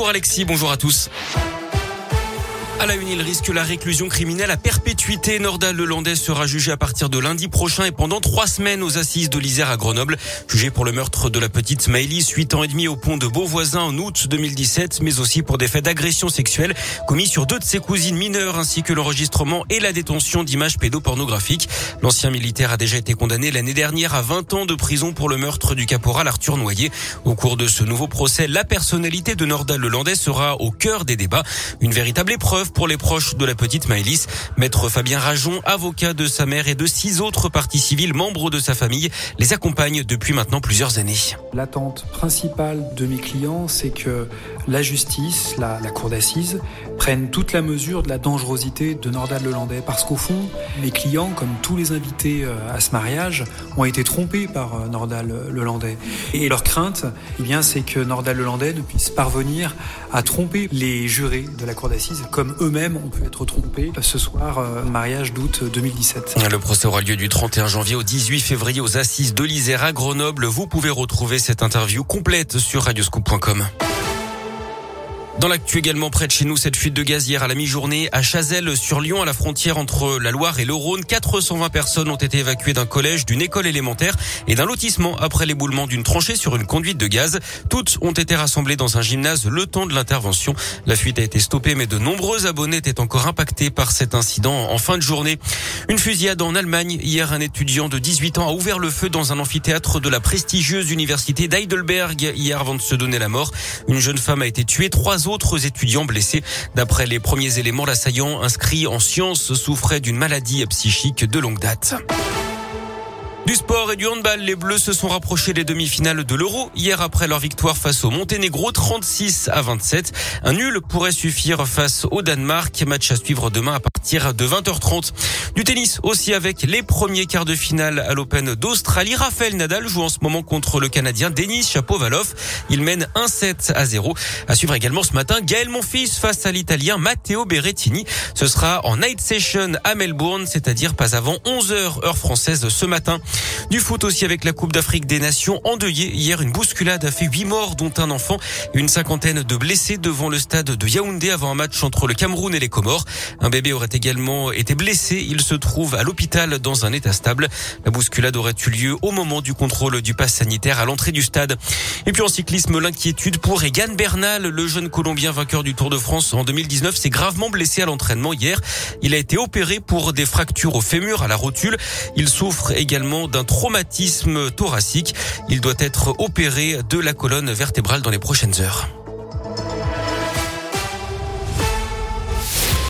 Bonjour Alexis, bonjour à tous. La une, il risque la réclusion criminelle à perpétuité. Nordal Lelandais sera jugé à partir de lundi prochain et pendant trois semaines aux assises de l'Isère à Grenoble. Jugé pour le meurtre de la petite Maëlys, huit ans et demi au pont de Beauvoisin en août 2017, mais aussi pour des faits d'agression sexuelle commis sur deux de ses cousines mineures ainsi que l'enregistrement et la détention d'images pédopornographiques. L'ancien militaire a déjà été condamné l'année dernière à 20 ans de prison pour le meurtre du caporal Arthur Noyer. Au cours de ce nouveau procès, la personnalité de Nordal Lelandais sera au cœur des débats. Une véritable épreuve pour les proches de la petite Maëlys. Maître Fabien Rajon, avocat de sa mère et de six autres parties civiles membres de sa famille, les accompagne depuis maintenant plusieurs années. L'attente principale de mes clients, c'est que la justice, la, cour d'assises, prennent toute la mesure de la dangerosité de Nordal Lelandais. Parce qu'au fond, mes clients, comme tous les invités euh, à ce mariage, ont été trompés par euh, Nordal Lelandais. Et leur crainte, eh bien, c'est que Nordal Lelandais ne puisse parvenir à tromper les jurés de la cour d'assises, comme eux-mêmes ont pu être trompés ce soir, euh, mariage d'août 2017. Le procès aura lieu du 31 janvier au 18 février aux assises de l'Isère à Grenoble. Vous pouvez retrouver cette interview complète sur radioscoop.com. Dans l'actu également près de chez nous, cette fuite de gaz hier à la mi-journée à Chazelles sur Lyon, à la frontière entre la Loire et le Rhône. 420 personnes ont été évacuées d'un collège, d'une école élémentaire et d'un lotissement après l'éboulement d'une tranchée sur une conduite de gaz. Toutes ont été rassemblées dans un gymnase le temps de l'intervention. La fuite a été stoppée, mais de nombreux abonnés étaient encore impactés par cet incident en fin de journée. Une fusillade en Allemagne. Hier, un étudiant de 18 ans a ouvert le feu dans un amphithéâtre de la prestigieuse université d'Heidelberg hier avant de se donner la mort. Une jeune femme a été tuée. Trois autres étudiants blessés. D'après les premiers éléments, l'assaillant inscrit en sciences souffrait d'une maladie psychique de longue date. Du sport et du handball, les Bleus se sont rapprochés des demi-finales de l'Euro hier après leur victoire face au Monténégro 36 à 27. Un nul pourrait suffire face au Danemark. Match à suivre demain à partir de 20h30. Du tennis aussi avec les premiers quarts de finale à l'Open d'Australie. Raphaël Nadal joue en ce moment contre le Canadien Denis Chapovalov. Il mène 1-7 à 0. À suivre également ce matin Gaël Monfils face à l'Italien Matteo Berrettini. Ce sera en night session à Melbourne, c'est-à-dire pas avant 11h heure française ce matin. Du foot aussi avec la Coupe d'Afrique des Nations endeuillée. Hier, une bousculade a fait huit morts, dont un enfant, une cinquantaine de blessés devant le stade de Yaoundé avant un match entre le Cameroun et les Comores. Un bébé aurait également été blessé. Il se trouve à l'hôpital dans un état stable. La bousculade aurait eu lieu au moment du contrôle du pass sanitaire à l'entrée du stade. Et puis en cyclisme, l'inquiétude pour Egan Bernal, le jeune Colombien vainqueur du Tour de France en 2019, s'est gravement blessé à l'entraînement hier. Il a été opéré pour des fractures au fémur, à la rotule. Il souffre également d'un traumatisme thoracique. Il doit être opéré de la colonne vertébrale dans les prochaines heures.